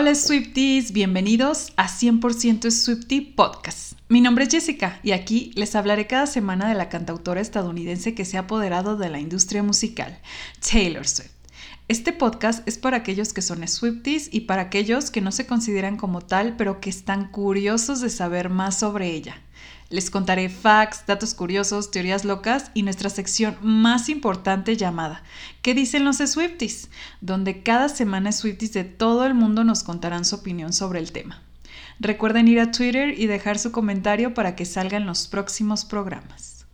Hola Swifties, bienvenidos a 100% Swiftie Podcast. Mi nombre es Jessica y aquí les hablaré cada semana de la cantautora estadounidense que se ha apoderado de la industria musical, Taylor Swift. Este podcast es para aquellos que son Swifties y para aquellos que no se consideran como tal, pero que están curiosos de saber más sobre ella. Les contaré facts, datos curiosos, teorías locas y nuestra sección más importante llamada ¿Qué dicen los Swifties? donde cada semana Swifties de todo el mundo nos contarán su opinión sobre el tema. Recuerden ir a Twitter y dejar su comentario para que salgan los próximos programas.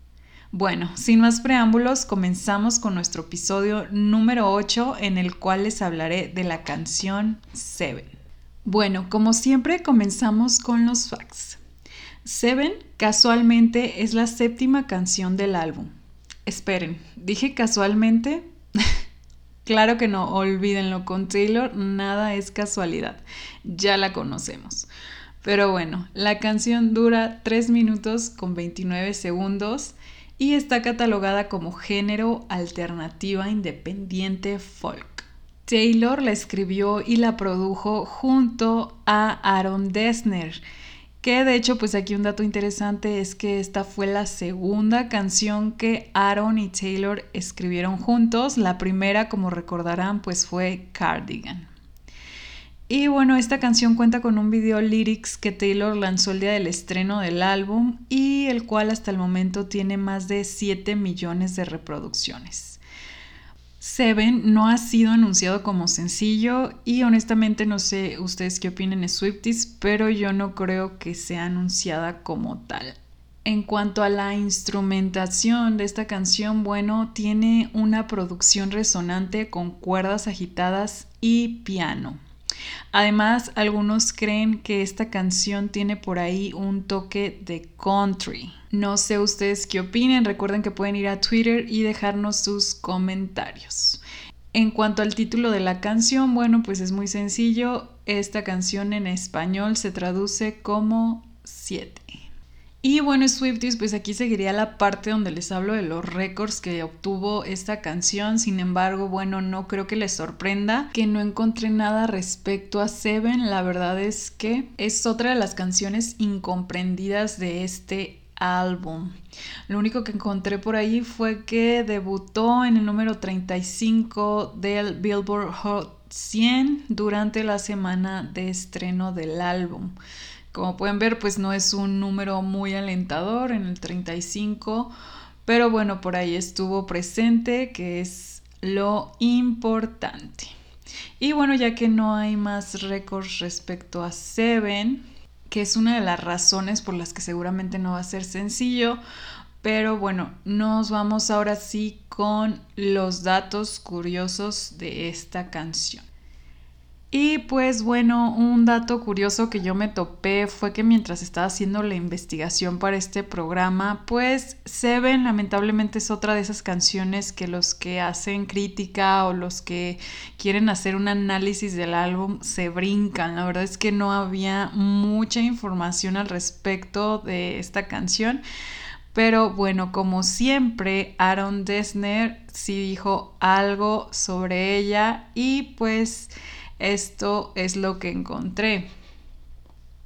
Bueno, sin más preámbulos, comenzamos con nuestro episodio número 8 en el cual les hablaré de la canción Seven. Bueno, como siempre comenzamos con los facts. Seven casualmente es la séptima canción del álbum. Esperen, ¿dije casualmente? claro que no, olvídenlo, con Taylor nada es casualidad, ya la conocemos. Pero bueno, la canción dura 3 minutos con 29 segundos y está catalogada como género alternativa independiente folk. Taylor la escribió y la produjo junto a Aaron Dessner que de hecho, pues aquí un dato interesante es que esta fue la segunda canción que Aaron y Taylor escribieron juntos. La primera, como recordarán, pues fue Cardigan. Y bueno, esta canción cuenta con un video lyrics que Taylor lanzó el día del estreno del álbum y el cual hasta el momento tiene más de 7 millones de reproducciones. Seven no ha sido anunciado como sencillo y honestamente no sé ustedes qué opinen de Swifties, pero yo no creo que sea anunciada como tal. En cuanto a la instrumentación de esta canción, bueno, tiene una producción resonante con cuerdas agitadas y piano. Además, algunos creen que esta canción tiene por ahí un toque de country. No sé ustedes qué opinen, recuerden que pueden ir a Twitter y dejarnos sus comentarios. En cuanto al título de la canción, bueno, pues es muy sencillo. Esta canción en español se traduce como 7. Y bueno, Swifties, pues aquí seguiría la parte donde les hablo de los récords que obtuvo esta canción. Sin embargo, bueno, no creo que les sorprenda que no encontré nada respecto a Seven. La verdad es que es otra de las canciones incomprendidas de este álbum. Lo único que encontré por ahí fue que debutó en el número 35 del Billboard Hot 100 durante la semana de estreno del álbum. Como pueden ver, pues no es un número muy alentador en el 35, pero bueno, por ahí estuvo presente, que es lo importante. Y bueno, ya que no hay más récords respecto a Seven, que es una de las razones por las que seguramente no va a ser sencillo, pero bueno, nos vamos ahora sí con los datos curiosos de esta canción. Y pues bueno, un dato curioso que yo me topé fue que mientras estaba haciendo la investigación para este programa, pues Seven lamentablemente es otra de esas canciones que los que hacen crítica o los que quieren hacer un análisis del álbum se brincan. La verdad es que no había mucha información al respecto de esta canción. Pero bueno, como siempre, Aaron Dessner sí dijo algo sobre ella y pues esto es lo que encontré.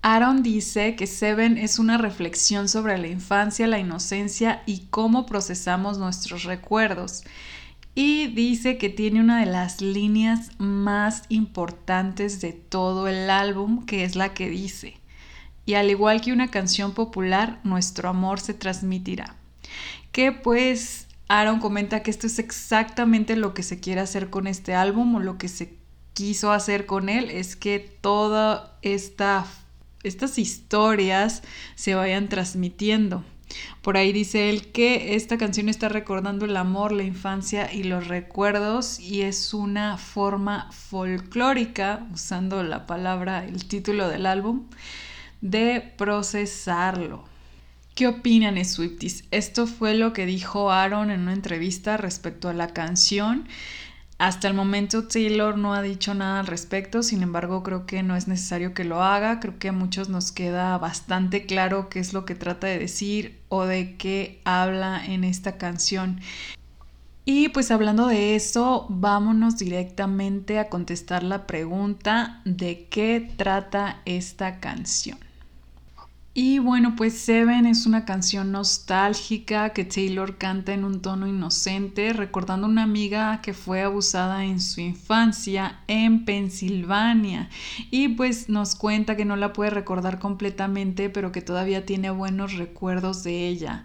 Aaron dice que Seven es una reflexión sobre la infancia, la inocencia y cómo procesamos nuestros recuerdos. Y dice que tiene una de las líneas más importantes de todo el álbum, que es la que dice, y al igual que una canción popular, nuestro amor se transmitirá. Que pues Aaron comenta que esto es exactamente lo que se quiere hacer con este álbum o lo que se quiso hacer con él es que todas esta, estas historias se vayan transmitiendo. Por ahí dice él que esta canción está recordando el amor, la infancia y los recuerdos y es una forma folclórica, usando la palabra, el título del álbum, de procesarlo. ¿Qué opinan Swifties? Esto fue lo que dijo Aaron en una entrevista respecto a la canción hasta el momento Taylor no ha dicho nada al respecto, sin embargo creo que no es necesario que lo haga, creo que a muchos nos queda bastante claro qué es lo que trata de decir o de qué habla en esta canción. Y pues hablando de eso, vámonos directamente a contestar la pregunta de qué trata esta canción. Y bueno, pues Seven es una canción nostálgica que Taylor canta en un tono inocente, recordando a una amiga que fue abusada en su infancia en Pensilvania. Y pues nos cuenta que no la puede recordar completamente, pero que todavía tiene buenos recuerdos de ella.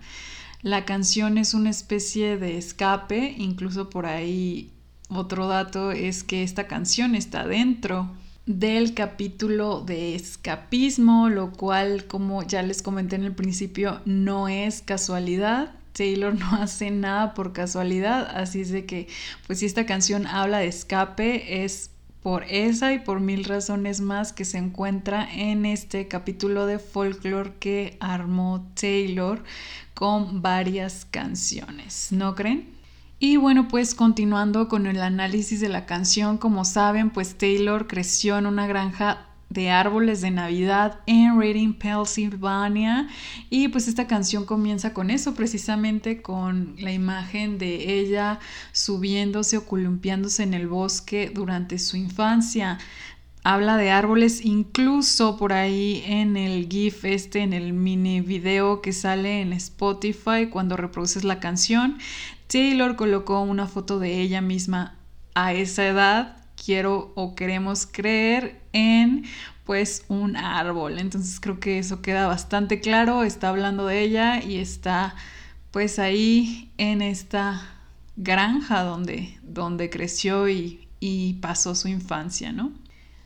La canción es una especie de escape, incluso por ahí otro dato es que esta canción está dentro del capítulo de escapismo, lo cual, como ya les comenté en el principio, no es casualidad. Taylor no hace nada por casualidad, así es de que, pues si esta canción habla de escape, es por esa y por mil razones más que se encuentra en este capítulo de folklore que armó Taylor con varias canciones, ¿no creen? Y bueno, pues continuando con el análisis de la canción, como saben, pues Taylor creció en una granja de árboles de Navidad en Reading, Pennsylvania. Y pues esta canción comienza con eso, precisamente con la imagen de ella subiéndose o columpiándose en el bosque durante su infancia habla de árboles, incluso por ahí en el GIF este, en el mini video que sale en Spotify cuando reproduces la canción, Taylor colocó una foto de ella misma a esa edad. Quiero o queremos creer en pues un árbol. Entonces creo que eso queda bastante claro. Está hablando de ella y está pues ahí en esta granja donde, donde creció y, y pasó su infancia, ¿no?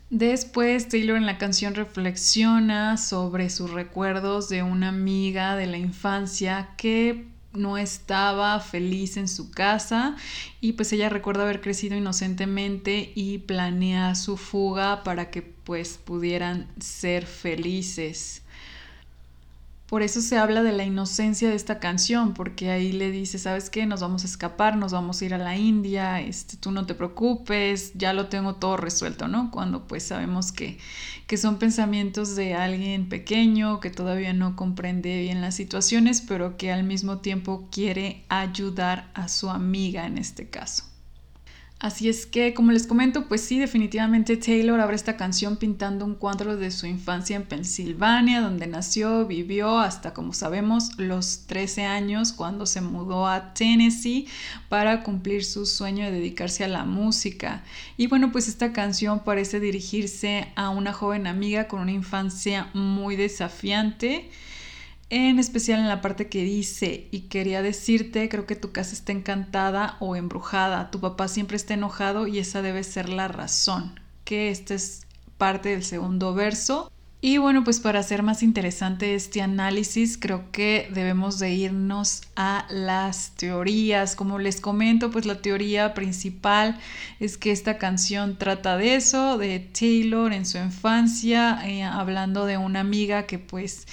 Después Taylor en la canción reflexiona sobre sus recuerdos de una amiga de la infancia que no estaba feliz en su casa y pues ella recuerda haber crecido inocentemente y planea su fuga para que pues pudieran ser felices. Por eso se habla de la inocencia de esta canción, porque ahí le dice, ¿sabes qué? Nos vamos a escapar, nos vamos a ir a la India, este, tú no te preocupes, ya lo tengo todo resuelto, ¿no? Cuando pues sabemos que, que son pensamientos de alguien pequeño, que todavía no comprende bien las situaciones, pero que al mismo tiempo quiere ayudar a su amiga en este caso. Así es que, como les comento, pues sí, definitivamente Taylor abre esta canción pintando un cuadro de su infancia en Pensilvania, donde nació, vivió hasta, como sabemos, los 13 años cuando se mudó a Tennessee para cumplir su sueño de dedicarse a la música. Y bueno, pues esta canción parece dirigirse a una joven amiga con una infancia muy desafiante en especial en la parte que dice, y quería decirte, creo que tu casa está encantada o embrujada, tu papá siempre está enojado y esa debe ser la razón, que esta es parte del segundo verso. Y bueno, pues para hacer más interesante este análisis, creo que debemos de irnos a las teorías. Como les comento, pues la teoría principal es que esta canción trata de eso, de Taylor en su infancia, eh, hablando de una amiga que pues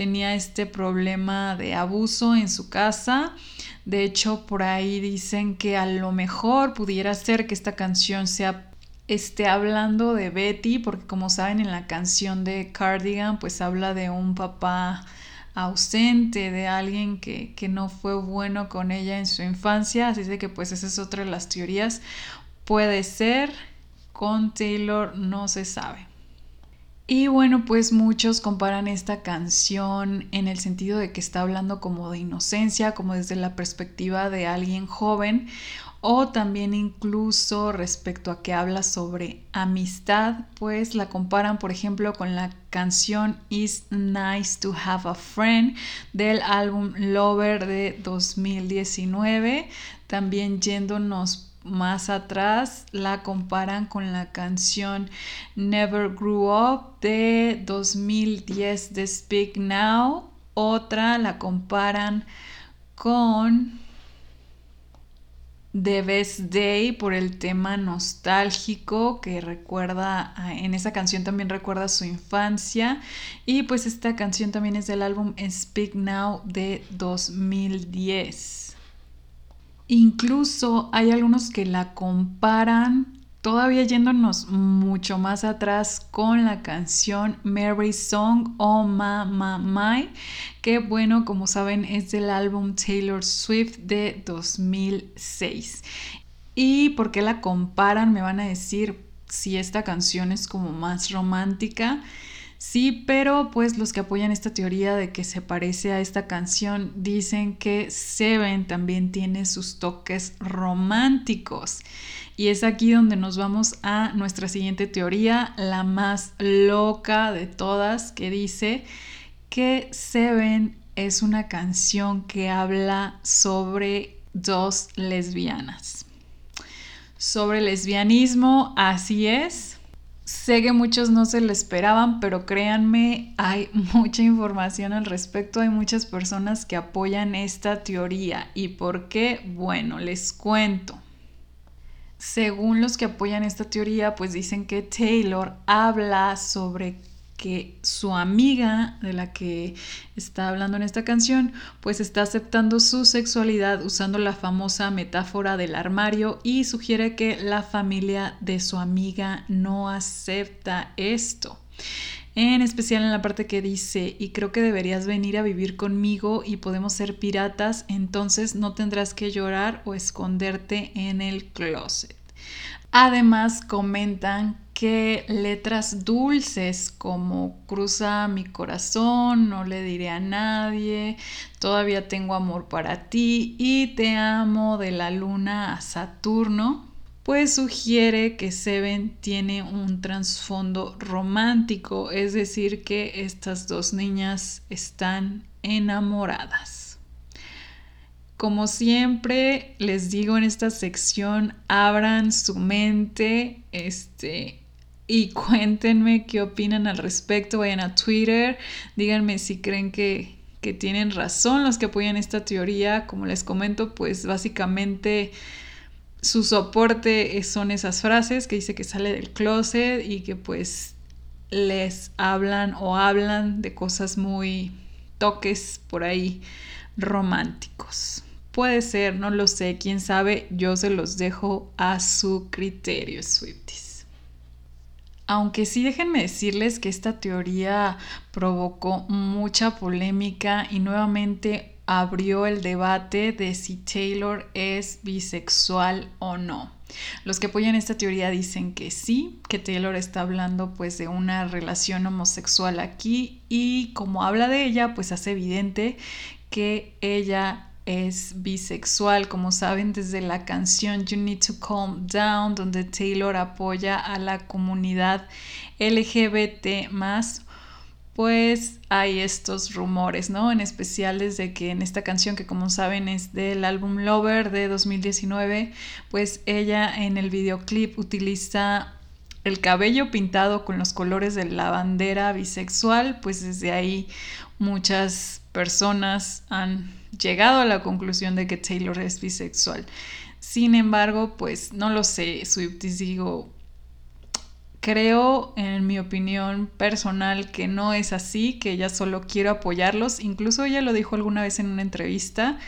tenía este problema de abuso en su casa. De hecho, por ahí dicen que a lo mejor pudiera ser que esta canción sea esté hablando de Betty, porque como saben en la canción de Cardigan, pues habla de un papá ausente, de alguien que, que no fue bueno con ella en su infancia, así de que pues esa es otra de las teorías. Puede ser, con Taylor no se sabe. Y bueno, pues muchos comparan esta canción en el sentido de que está hablando como de inocencia, como desde la perspectiva de alguien joven, o también incluso respecto a que habla sobre amistad, pues la comparan por ejemplo con la canción It's Nice to Have a Friend del álbum Lover de 2019, también yéndonos más atrás la comparan con la canción Never Grew Up de 2010 de Speak Now. Otra la comparan con The Best Day por el tema nostálgico que recuerda, en esa canción también recuerda su infancia y pues esta canción también es del álbum Speak Now de 2010. Incluso hay algunos que la comparan todavía yéndonos mucho más atrás con la canción Mary Song o Ma Ma My, que bueno, como saben es del álbum Taylor Swift de 2006. ¿Y por qué la comparan? Me van a decir si esta canción es como más romántica. Sí, pero pues los que apoyan esta teoría de que se parece a esta canción dicen que Seven también tiene sus toques románticos. Y es aquí donde nos vamos a nuestra siguiente teoría, la más loca de todas, que dice que Seven es una canción que habla sobre dos lesbianas. Sobre lesbianismo, así es. Sé que muchos no se lo esperaban, pero créanme, hay mucha información al respecto, hay muchas personas que apoyan esta teoría. ¿Y por qué? Bueno, les cuento. Según los que apoyan esta teoría, pues dicen que Taylor habla sobre que su amiga de la que está hablando en esta canción, pues está aceptando su sexualidad usando la famosa metáfora del armario y sugiere que la familia de su amiga no acepta esto. En especial en la parte que dice, y creo que deberías venir a vivir conmigo y podemos ser piratas, entonces no tendrás que llorar o esconderte en el closet. Además comentan que letras dulces como cruza mi corazón, no le diré a nadie, todavía tengo amor para ti y te amo de la luna a Saturno, pues sugiere que Seven tiene un trasfondo romántico, es decir, que estas dos niñas están enamoradas. Como siempre les digo en esta sección, abran su mente, este, y cuéntenme qué opinan al respecto. Vayan a Twitter, díganme si creen que, que tienen razón los que apoyan esta teoría. Como les comento, pues básicamente su soporte son esas frases que dice que sale del closet y que pues les hablan o hablan de cosas muy toques por ahí románticos. Puede ser, no lo sé, quién sabe, yo se los dejo a su criterio, Swifties. Aunque sí déjenme decirles que esta teoría provocó mucha polémica y nuevamente abrió el debate de si Taylor es bisexual o no. Los que apoyan esta teoría dicen que sí, que Taylor está hablando pues de una relación homosexual aquí y como habla de ella pues hace evidente que ella es bisexual, como saben desde la canción You Need to Calm Down, donde Taylor apoya a la comunidad LGBT más, pues hay estos rumores, ¿no? En especial desde que en esta canción, que como saben es del álbum Lover de 2019, pues ella en el videoclip utiliza el cabello pintado con los colores de la bandera bisexual, pues desde ahí muchas personas han llegado a la conclusión de que Taylor es bisexual. Sin embargo, pues no lo sé, Swifties digo, creo en mi opinión personal que no es así, que ella solo quiere apoyarlos. Incluso ella lo dijo alguna vez en una entrevista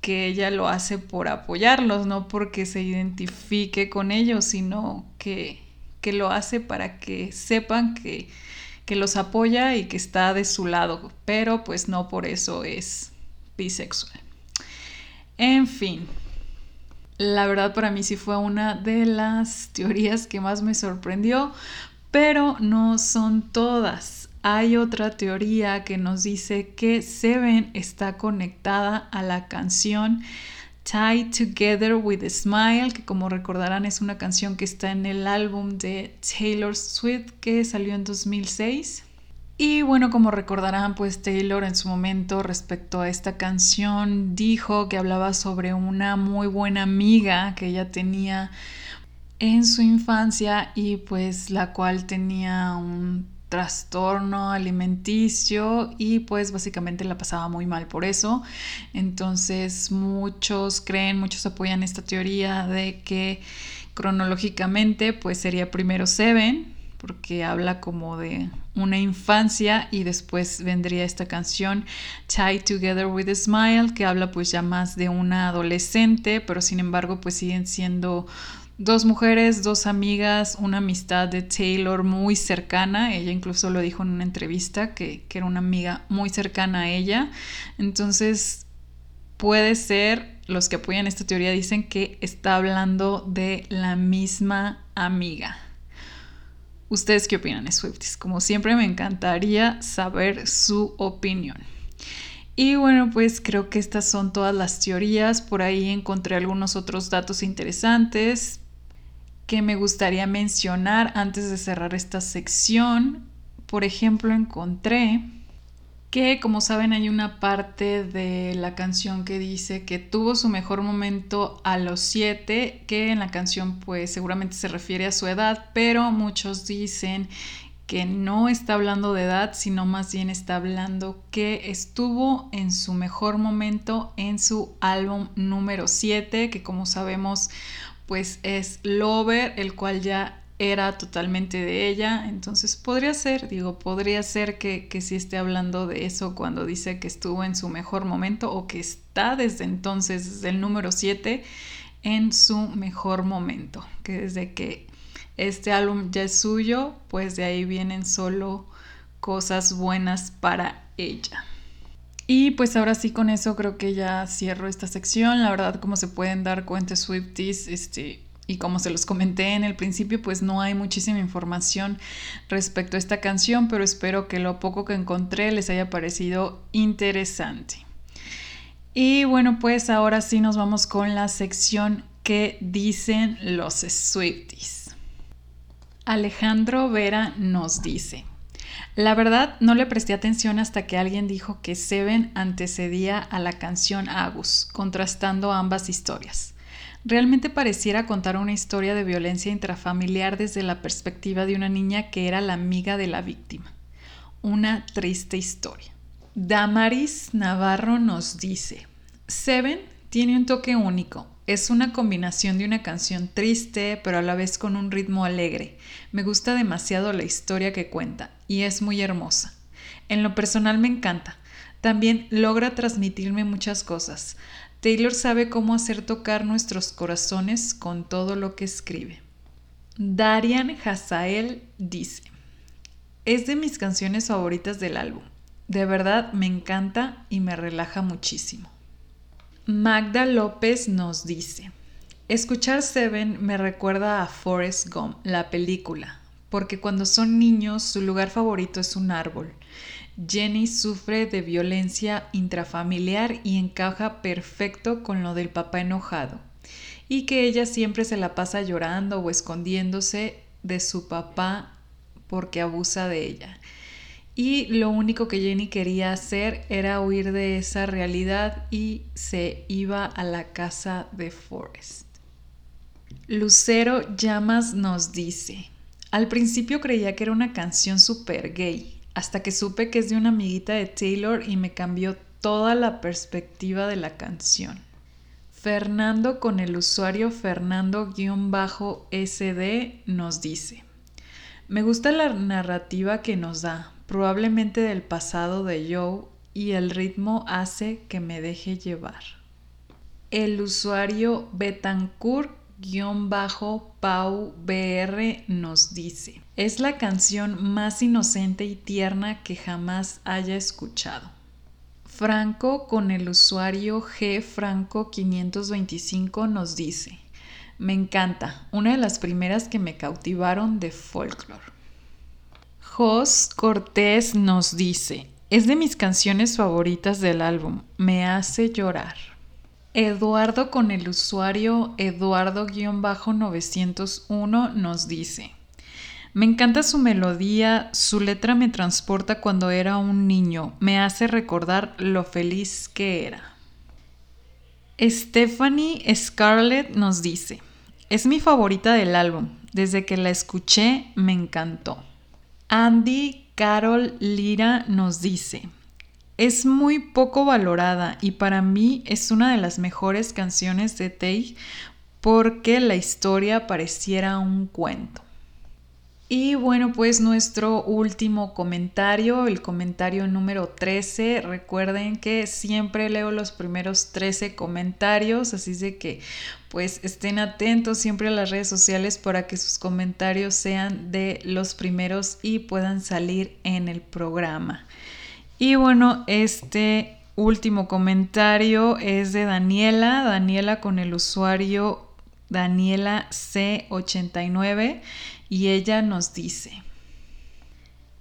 que ella lo hace por apoyarlos, no porque se identifique con ellos, sino que, que lo hace para que sepan que, que los apoya y que está de su lado, pero pues no por eso es bisexual. En fin, la verdad para mí sí fue una de las teorías que más me sorprendió, pero no son todas. Hay otra teoría que nos dice que Seven está conectada a la canción Tied Together with a Smile, que como recordarán es una canción que está en el álbum de Taylor Swift que salió en 2006. Y bueno, como recordarán, pues Taylor en su momento respecto a esta canción dijo que hablaba sobre una muy buena amiga que ella tenía en su infancia y pues la cual tenía un trastorno alimenticio y pues básicamente la pasaba muy mal por eso. Entonces muchos creen, muchos apoyan esta teoría de que cronológicamente pues sería primero Seven porque habla como de una infancia y después vendría esta canción Tied Together with a Smile que habla pues ya más de una adolescente pero sin embargo pues siguen siendo dos mujeres, dos amigas, una amistad de Taylor muy cercana. Ella incluso lo dijo en una entrevista que, que era una amiga muy cercana a ella. Entonces, puede ser, los que apoyan esta teoría dicen que está hablando de la misma amiga. ¿Ustedes qué opinan, Swifties? Como siempre me encantaría saber su opinión. Y bueno, pues creo que estas son todas las teorías. Por ahí encontré algunos otros datos interesantes que me gustaría mencionar antes de cerrar esta sección. Por ejemplo, encontré que como saben hay una parte de la canción que dice que tuvo su mejor momento a los siete, que en la canción pues seguramente se refiere a su edad, pero muchos dicen que no está hablando de edad, sino más bien está hablando que estuvo en su mejor momento en su álbum número 7, que como sabemos pues es Lover, el cual ya era totalmente de ella, entonces podría ser, digo, podría ser que, que sí esté hablando de eso cuando dice que estuvo en su mejor momento o que está desde entonces, desde el número 7, en su mejor momento, que desde que este álbum ya es suyo, pues de ahí vienen solo cosas buenas para ella. Y pues ahora sí con eso creo que ya cierro esta sección. La verdad, como se pueden dar cuenta, Swifties, este, y como se los comenté en el principio, pues no hay muchísima información respecto a esta canción, pero espero que lo poco que encontré les haya parecido interesante. Y bueno, pues ahora sí nos vamos con la sección que dicen los Swifties. Alejandro Vera nos dice, la verdad no le presté atención hasta que alguien dijo que Seven antecedía a la canción Agus, contrastando ambas historias. Realmente pareciera contar una historia de violencia intrafamiliar desde la perspectiva de una niña que era la amiga de la víctima. Una triste historia. Damaris Navarro nos dice, Seven tiene un toque único, es una combinación de una canción triste, pero a la vez con un ritmo alegre. Me gusta demasiado la historia que cuenta y es muy hermosa. En lo personal me encanta. También logra transmitirme muchas cosas. Taylor sabe cómo hacer tocar nuestros corazones con todo lo que escribe. Darian Hazael dice, es de mis canciones favoritas del álbum. De verdad me encanta y me relaja muchísimo. Magda López nos dice, escuchar Seven me recuerda a Forrest Gump, la película, porque cuando son niños su lugar favorito es un árbol. Jenny sufre de violencia intrafamiliar y encaja perfecto con lo del papá enojado, y que ella siempre se la pasa llorando o escondiéndose de su papá porque abusa de ella y lo único que Jenny quería hacer era huir de esa realidad y se iba a la casa de Forrest. Lucero Llamas nos dice, al principio creía que era una canción super gay, hasta que supe que es de una amiguita de Taylor y me cambió toda la perspectiva de la canción. Fernando con el usuario Fernando-SD nos dice, me gusta la narrativa que nos da, probablemente del pasado de Joe, y el ritmo hace que me deje llevar. El usuario Betancourt-Pau BR nos dice, es la canción más inocente y tierna que jamás haya escuchado. Franco con el usuario G Franco 525 nos dice, me encanta, una de las primeras que me cautivaron de folklore. Jos Cortés nos dice, es de mis canciones favoritas del álbum, me hace llorar. Eduardo con el usuario Eduardo-901 nos dice, me encanta su melodía, su letra me transporta cuando era un niño, me hace recordar lo feliz que era. Stephanie Scarlett nos dice, es mi favorita del álbum, desde que la escuché me encantó. Andy Carol Lira nos dice, es muy poco valorada y para mí es una de las mejores canciones de Tay porque la historia pareciera un cuento. Y bueno, pues nuestro último comentario, el comentario número 13. Recuerden que siempre leo los primeros 13 comentarios, así de que pues estén atentos siempre a las redes sociales para que sus comentarios sean de los primeros y puedan salir en el programa. Y bueno, este último comentario es de Daniela, Daniela con el usuario Daniela C89 y ella nos dice,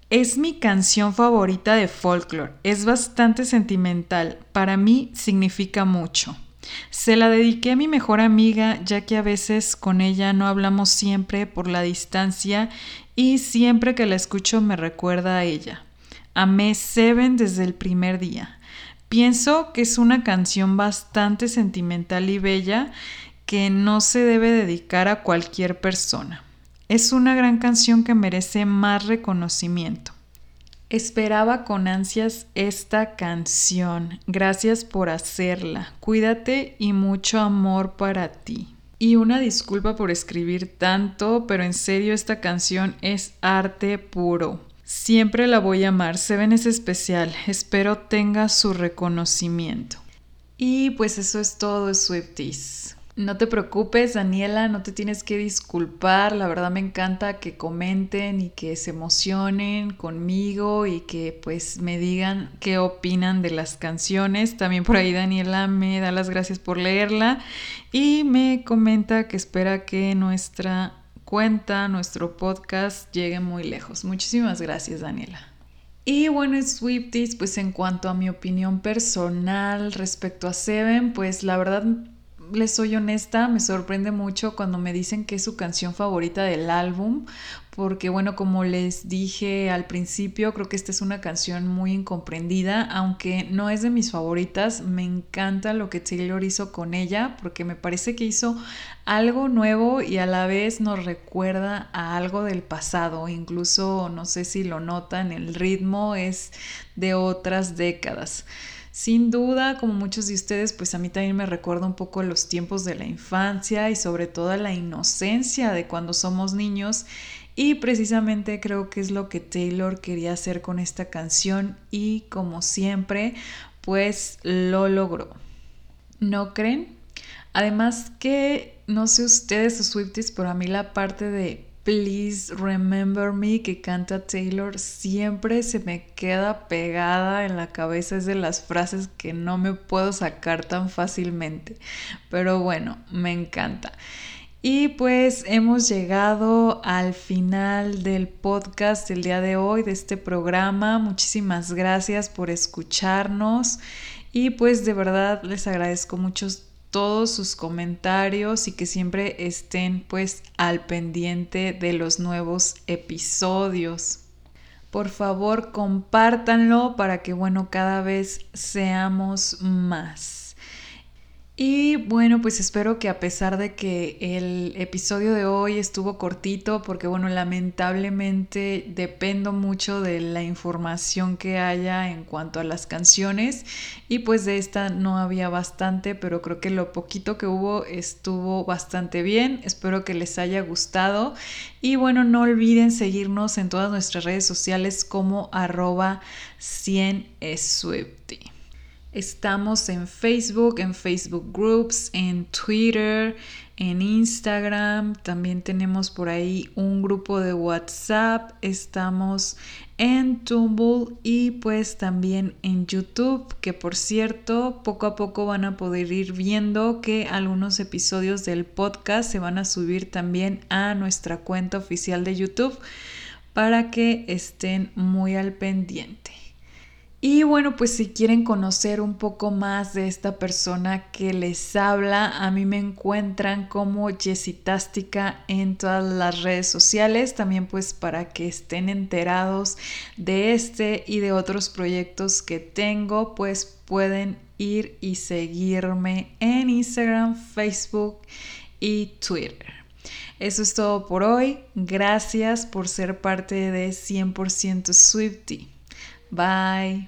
es mi canción favorita de folklore, es bastante sentimental, para mí significa mucho. Se la dediqué a mi mejor amiga ya que a veces con ella no hablamos siempre por la distancia y siempre que la escucho me recuerda a ella. Amé Seven desde el primer día. Pienso que es una canción bastante sentimental y bella que no se debe dedicar a cualquier persona. Es una gran canción que merece más reconocimiento. Esperaba con ansias esta canción. Gracias por hacerla. Cuídate y mucho amor para ti. Y una disculpa por escribir tanto, pero en serio esta canción es arte puro. Siempre la voy a amar. Seven es especial. Espero tenga su reconocimiento. Y pues eso es todo, Swifties. No te preocupes, Daniela, no te tienes que disculpar. La verdad me encanta que comenten y que se emocionen conmigo y que pues me digan qué opinan de las canciones. También por ahí Daniela me da las gracias por leerla y me comenta que espera que nuestra cuenta, nuestro podcast llegue muy lejos. Muchísimas gracias, Daniela. Y bueno, Swifties, pues en cuanto a mi opinión personal respecto a Seven, pues la verdad les soy honesta, me sorprende mucho cuando me dicen que es su canción favorita del álbum, porque bueno, como les dije al principio, creo que esta es una canción muy incomprendida, aunque no es de mis favoritas, me encanta lo que Taylor hizo con ella, porque me parece que hizo algo nuevo y a la vez nos recuerda a algo del pasado, incluso no sé si lo notan, el ritmo es de otras décadas. Sin duda, como muchos de ustedes, pues a mí también me recuerda un poco los tiempos de la infancia y sobre todo la inocencia de cuando somos niños. Y precisamente creo que es lo que Taylor quería hacer con esta canción y como siempre, pues lo logró. ¿No creen? Además que, no sé ustedes o Swifties, pero a mí la parte de Please Remember Me que canta Taylor siempre se me queda pegada en la cabeza. Es de las frases que no me puedo sacar tan fácilmente. Pero bueno, me encanta. Y pues hemos llegado al final del podcast del día de hoy, de este programa. Muchísimas gracias por escucharnos y pues de verdad les agradezco mucho todos sus comentarios y que siempre estén pues al pendiente de los nuevos episodios. Por favor, compártanlo para que bueno, cada vez seamos más. Y bueno, pues espero que a pesar de que el episodio de hoy estuvo cortito, porque bueno, lamentablemente dependo mucho de la información que haya en cuanto a las canciones y pues de esta no había bastante, pero creo que lo poquito que hubo estuvo bastante bien. Espero que les haya gustado y bueno, no olviden seguirnos en todas nuestras redes sociales como arroba 100 Estamos en Facebook, en Facebook Groups, en Twitter, en Instagram. También tenemos por ahí un grupo de WhatsApp. Estamos en Tumblr y pues también en YouTube, que por cierto, poco a poco van a poder ir viendo que algunos episodios del podcast se van a subir también a nuestra cuenta oficial de YouTube para que estén muy al pendiente. Y bueno, pues si quieren conocer un poco más de esta persona que les habla, a mí me encuentran como Jessitástica en todas las redes sociales, también pues para que estén enterados de este y de otros proyectos que tengo, pues pueden ir y seguirme en Instagram, Facebook y Twitter. Eso es todo por hoy. Gracias por ser parte de 100% Swifty. Bye.